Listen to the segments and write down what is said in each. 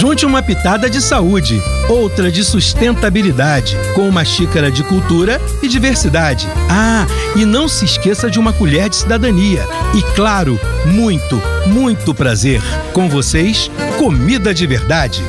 Junte uma pitada de saúde, outra de sustentabilidade, com uma xícara de cultura e diversidade. Ah, e não se esqueça de uma colher de cidadania. E claro, muito, muito prazer. Com vocês, comida de verdade.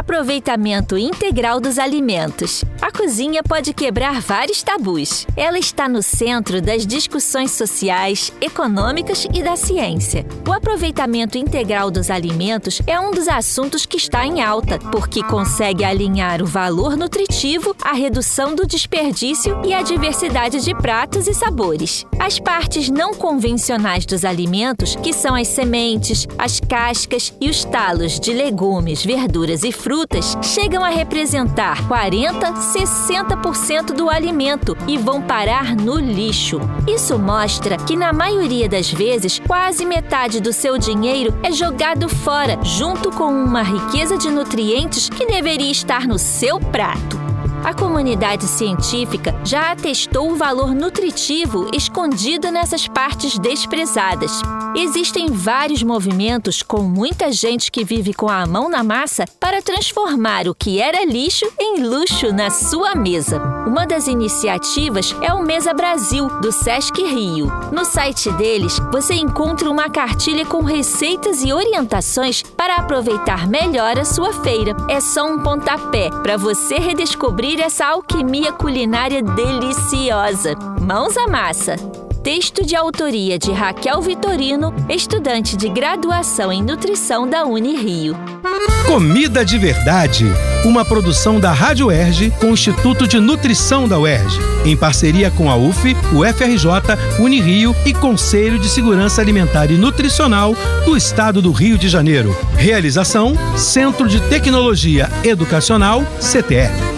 Aproveitamento integral dos alimentos. A cozinha pode quebrar vários tabus. Ela está no centro das discussões sociais, econômicas e da ciência. O aproveitamento integral dos alimentos é um dos assuntos que está em alta, porque consegue alinhar o valor nutritivo, a redução do desperdício e a diversidade de pratos e sabores. As partes não convencionais dos alimentos, que são as sementes, as cascas e os talos de legumes, verduras e frutas, chegam a representar 40 60% do alimento e vão parar no lixo. Isso mostra que, na maioria das vezes, quase metade do seu dinheiro é jogado fora, junto com uma riqueza de nutrientes que deveria estar no seu prato. A comunidade científica já atestou o valor nutritivo escondido nessas partes desprezadas. Existem vários movimentos com muita gente que vive com a mão na massa para transformar o que era lixo em luxo na sua mesa. Uma das iniciativas é o Mesa Brasil, do Sesc Rio. No site deles, você encontra uma cartilha com receitas e orientações para aproveitar melhor a sua feira. É só um pontapé para você redescobrir essa alquimia culinária deliciosa. Mãos à massa! Texto de autoria de Raquel Vitorino, estudante de graduação em nutrição da Unirio. Comida de Verdade, uma produção da Rádio Erge com o Instituto de Nutrição da UERJ, em parceria com a UF, o FRJ, Unirio e Conselho de Segurança Alimentar e Nutricional do Estado do Rio de Janeiro. Realização: Centro de Tecnologia Educacional, CTE.